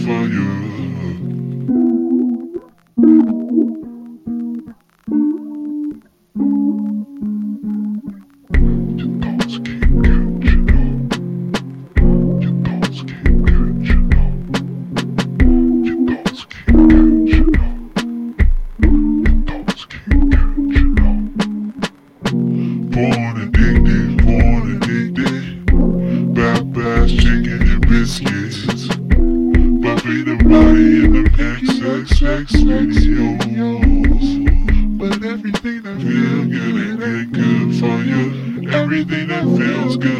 Porn addicted, porn addicted. Bath bass, chicken and biscuits. The body in the XXX videos. But everything that feels good ain't good for you. Everything that feels good